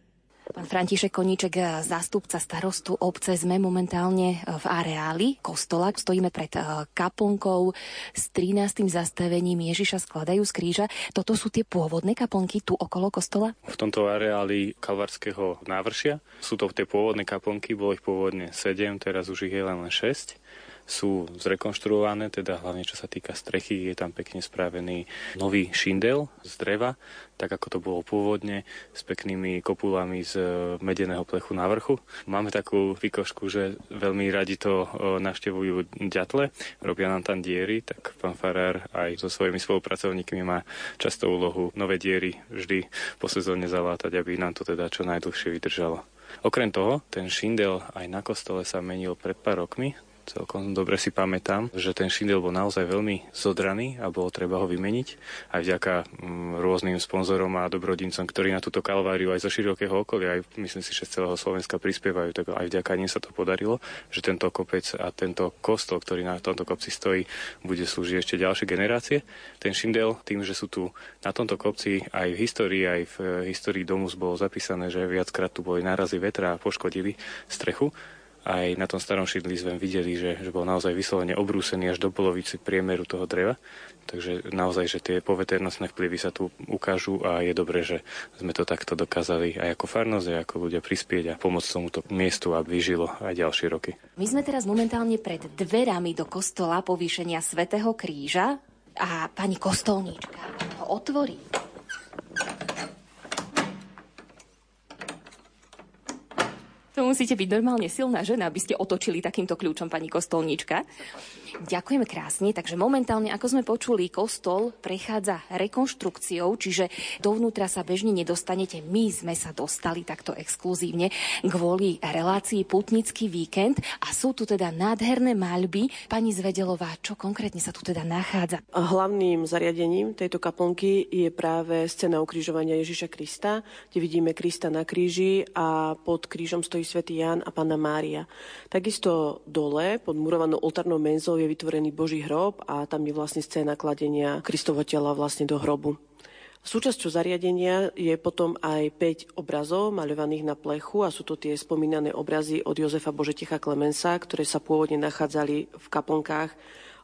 Pán František Koníček, zástupca starostu obce, sme momentálne v areáli kostola. Stojíme pred eh, kaplnkou s 13. zastavením Ježiša skladajú z kríža. Toto sú tie pôvodné kaplnky tu okolo kostola? V tomto areáli kalvarského návršia sú to tie pôvodné kaplnky, bolo ich pôvodne 7, teraz už ich je len 6 sú zrekonštruované, teda hlavne čo sa týka strechy, je tam pekne spravený nový šindel z dreva, tak ako to bolo pôvodne, s peknými kopulami z medeného plechu na vrchu. Máme takú výkošku, že veľmi radi to navštevujú ďatle, robia nám tam diery, tak pán Farár aj so svojimi spolupracovníkmi má často úlohu nové diery vždy po sezóne zalátať, aby nám to teda čo najdlhšie vydržalo. Okrem toho, ten šindel aj na kostole sa menil pred pár rokmi, celkom dobre si pamätám, že ten šindel bol naozaj veľmi zodraný a bolo treba ho vymeniť. Aj vďaka mm, rôznym sponzorom a dobrodincom, ktorí na túto kalváriu aj zo širokého okolia, aj myslím si, že z celého Slovenska prispievajú, tak aj vďaka nim sa to podarilo, že tento kopec a tento kostol, ktorý na tomto kopci stojí, bude slúžiť ešte ďalšie generácie. Ten šindel, tým, že sú tu na tomto kopci aj v histórii, aj v histórii domu bolo zapísané, že viackrát tu boli nárazy vetra a poškodili strechu, aj na tom starom šidli sme videli, že, že bol naozaj vyslovene obrúsený až do polovici priemeru toho dreva. Takže naozaj, že tie poveternostné vplyvy sa tu ukážu a je dobré, že sme to takto dokázali aj ako farnosť, aj ako ľudia prispieť a pomôcť tomuto miestu, aby vyžilo aj ďalšie roky. My sme teraz momentálne pred dverami do kostola povýšenia Svetého kríža a pani kostolníčka ho otvorí. Musíte byť normálne silná žena, aby ste otočili takýmto kľúčom, pani kostolníčka. Ďakujeme krásne, takže momentálne, ako sme počuli, kostol prechádza rekonštrukciou, čiže dovnútra sa bežne nedostanete. My sme sa dostali takto exkluzívne kvôli relácii Putnický víkend a sú tu teda nádherné maľby. Pani Zvedelová, čo konkrétne sa tu teda nachádza? Hlavným zariadením tejto kaplnky je práve scéna ukrižovania Ježiša Krista, kde vidíme Krista na kríži a pod krížom stojí svätý Ján a Panna Mária. Takisto dole, pod murovanou oltárnou menzou, je vytvorený Boží hrob a tam je vlastne scéna kladenia Kristovo tela vlastne do hrobu. Súčasťou zariadenia je potom aj 5 obrazov maľovaných na plechu a sú to tie spomínané obrazy od Jozefa Božeticha Klemensa, ktoré sa pôvodne nachádzali v kaplnkách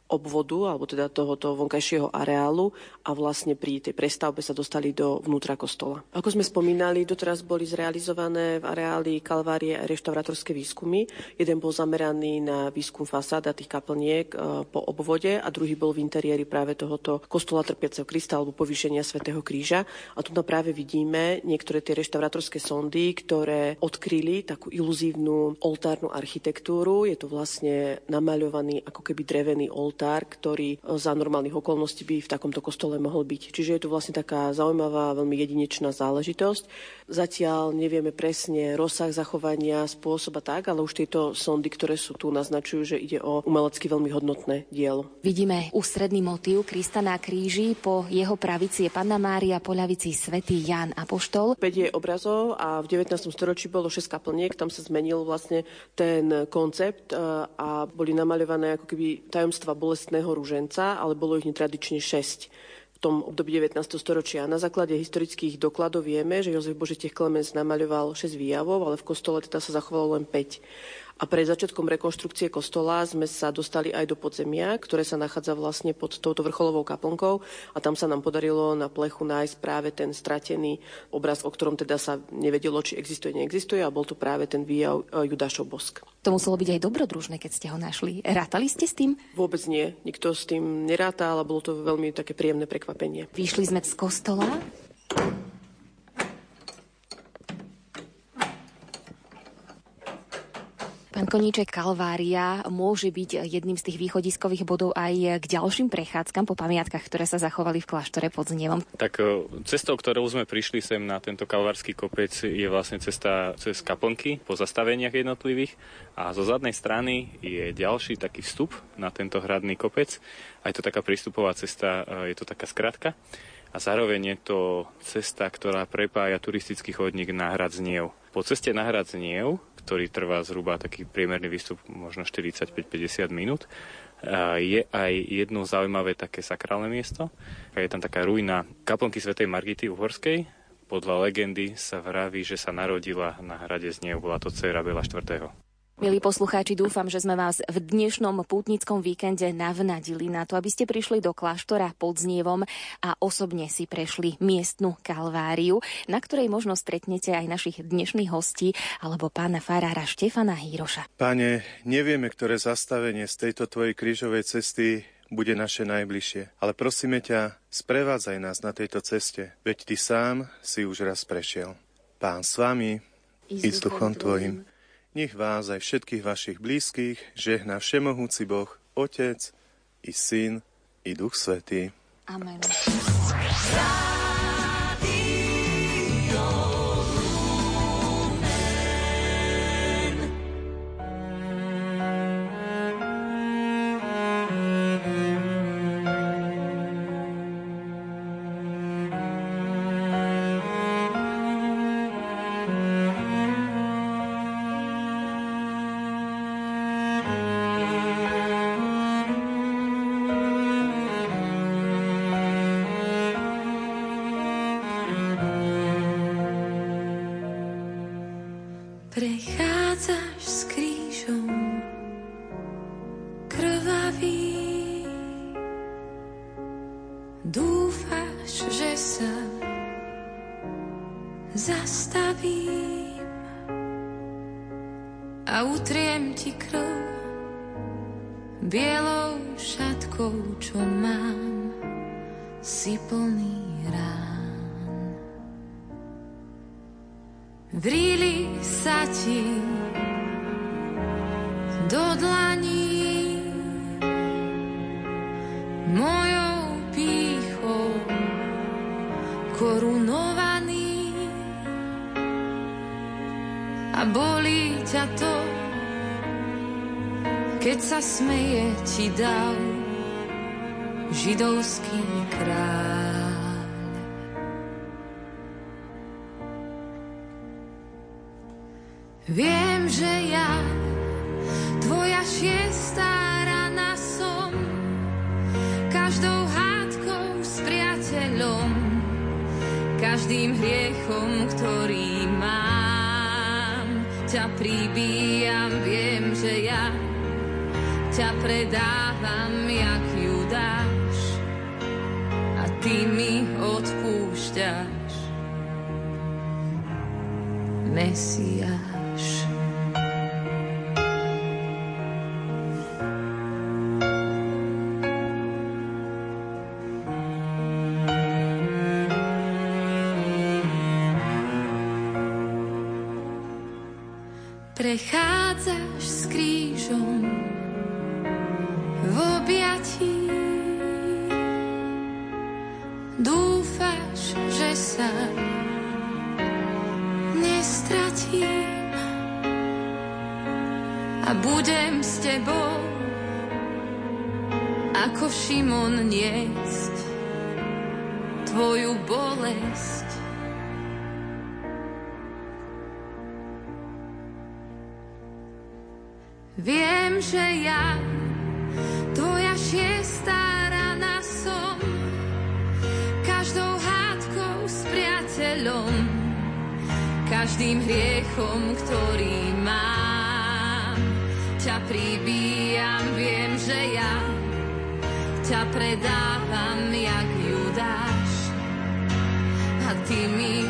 obvodu, alebo teda tohoto vonkajšieho areálu a vlastne pri tej prestavbe sa dostali do vnútra kostola. Ako sme spomínali, doteraz boli zrealizované v areáli Kalvárie a reštaurátorské výskumy. Jeden bol zameraný na výskum fasád a tých kaplniek e, po obvode a druhý bol v interiéri práve tohoto kostola trpiaceho Krista alebo povýšenia svätého Kríža. A tu práve vidíme niektoré tie reštaurátorské sondy, ktoré odkryli takú iluzívnu oltárnu architektúru. Je to vlastne namaľovaný ako keby drevený oltár, ktorý e, za normálnych okolností by v takomto kostole mohol byť. Čiže je to vlastne taká zaujímavá, veľmi jedinečná záležitosť. Zatiaľ nevieme presne rozsah zachovania, spôsoba tak, ale už tieto sondy, ktoré sú tu, naznačujú, že ide o umelecky veľmi hodnotné dielo. Vidíme ústredný motív Krista na kríži, po jeho pravici je Panna Mária, po ľavici svätý Ján Apoštol. 5 je obrazov a v 19. storočí bolo 6 kaplniek, tam sa zmenil vlastne ten koncept e, a boli namaľované ako keby tajomstva bolestného rúženca, ale bolo ich netradične 6 v tom období 19. storočia. Na základe historických dokladov vieme, že Jozef Božitech Klemens namaľoval 6 výjavov, ale v kostole teda sa zachovalo len 5. A pred začiatkom rekonštrukcie kostola sme sa dostali aj do podzemia, ktoré sa nachádza vlastne pod touto vrcholovou kaplnkou a tam sa nám podarilo na plechu nájsť práve ten stratený obraz, o ktorom teda sa nevedelo, či existuje, neexistuje a bol to práve ten výjav e, Judášov bosk. To muselo byť aj dobrodružné, keď ste ho našli. Rátali ste s tým? Vôbec nie. Nikto s tým neráta, ale bolo to veľmi také príjemné prekvapenie. Vyšli sme z kostola. Pán Koníček, Kalvária môže byť jedným z tých východiskových bodov aj k ďalším prechádzkam po pamiatkách, ktoré sa zachovali v kláštore pod Znievom. Tak e, cestou, ktorou sme prišli sem na tento kalvársky kopec, je vlastne cesta cez kaplnky po zastaveniach jednotlivých a zo zadnej strany je ďalší taký vstup na tento hradný kopec. A je to taká prístupová cesta, e, je to taká skratka. A zároveň je to cesta, ktorá prepája turistický chodník na hrad Zniev. Po ceste na hrad Zniev ktorý trvá zhruba taký priemerný výstup možno 45-50 minút. Je aj jedno zaujímavé také sakrálne miesto. Je tam taká ruina kaplnky svätej Margity Uhorskej. Podľa legendy sa vraví, že sa narodila na hrade z nej, bola to dcera Bela IV. Milí poslucháči, dúfam, že sme vás v dnešnom pútnickom víkende navnadili na to, aby ste prišli do kláštora pod Znievom a osobne si prešli miestnu kalváriu, na ktorej možno stretnete aj našich dnešných hostí alebo pána farára Štefana Híroša. Pane, nevieme, ktoré zastavenie z tejto tvojej krížovej cesty bude naše najbližšie. Ale prosíme ťa, sprevádzaj nás na tejto ceste, veď ty sám si už raz prešiel. Pán s vami i s duchom tvojim. Nech vás aj všetkých vašich blízkych žehná Všemohúci Boh, Otec i Syn i Duch Svetý. Amen. Si plný rán. Vrili sa ti do dlaní mojou pýchou korunovaný a bolí ťa to, keď sa smeje ti dal židovský kráľ. Viem, že ja, tvoja šiestá rana som, každou hádkou s priateľom, každým hriechom, ktorý mám. Ťa pribíjam, viem, že ja ťa predávam, jak mi odpúšťaš. Mesiáš. Prechádzaš s krížom ako Šimon niesť tvoju bolesť. Viem, že ja, tvoja šiestá rana som, každou hádkou s priateľom, každým hriechom, ktorý mám. Ťa pribíjam, viem, že ja ťa predávam, jak Judáš, a ty mi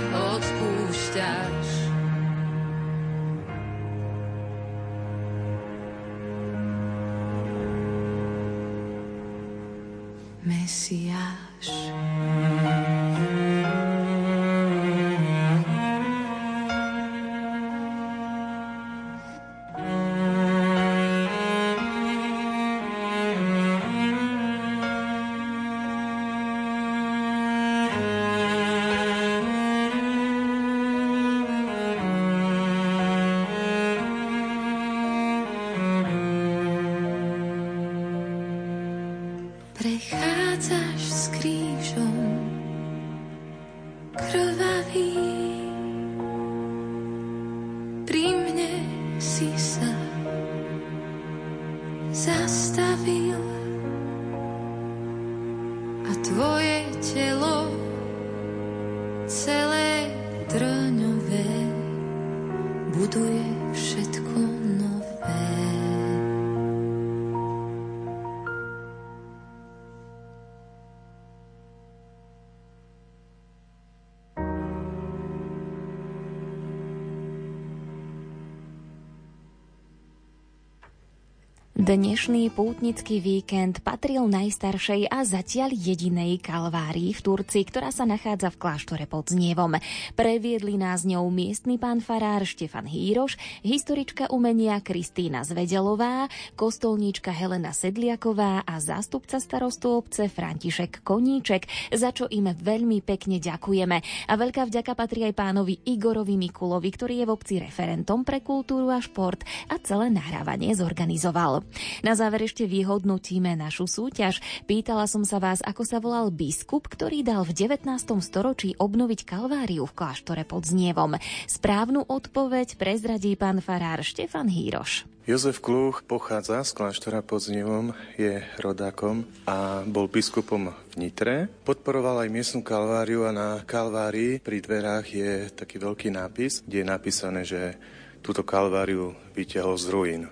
Dnešný pútnický víkend patril najstaršej a zatiaľ jedinej kalvárii v Turcii, ktorá sa nachádza v kláštore pod Znievom. Previedli nás ňou miestny pán farár Štefan Hýroš, historička umenia Kristýna Zvedelová, kostolníčka Helena Sedliaková a zástupca starostu obce František Koníček, za čo im veľmi pekne ďakujeme. A veľká vďaka patrí aj pánovi Igorovi Mikulovi, ktorý je v obci referentom pre kultúru a šport a celé nahrávanie zorganizoval. Na záver ešte vyhodnotíme našu súťaž. Pýtala som sa vás, ako sa volal biskup, ktorý dal v 19. storočí obnoviť kalváriu v kláštore pod Znievom. Správnu odpoveď prezradí pán farár Štefan Hýroš. Jozef Kluch pochádza z kláštora pod Znievom, je rodákom a bol biskupom v Nitre. Podporoval aj miestnu kalváriu a na kalvárii pri dverách je taký veľký nápis, kde je napísané, že túto kalváriu vytiahol z ruín.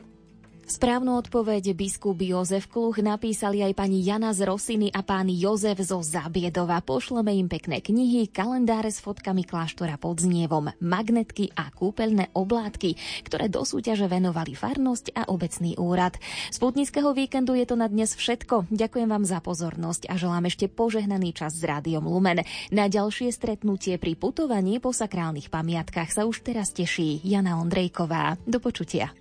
Správnu odpoveď biskup Jozef Kluch napísali aj pani Jana z Rosiny a pán Jozef zo Zabiedova. Pošleme im pekné knihy, kalendáre s fotkami kláštora pod Znievom, magnetky a kúpeľné oblátky, ktoré do súťaže venovali farnosť a obecný úrad. Z putnického víkendu je to na dnes všetko. Ďakujem vám za pozornosť a želám ešte požehnaný čas s Rádiom Lumen. Na ďalšie stretnutie pri putovaní po sakrálnych pamiatkách sa už teraz teší Jana Ondrejková. Do počutia.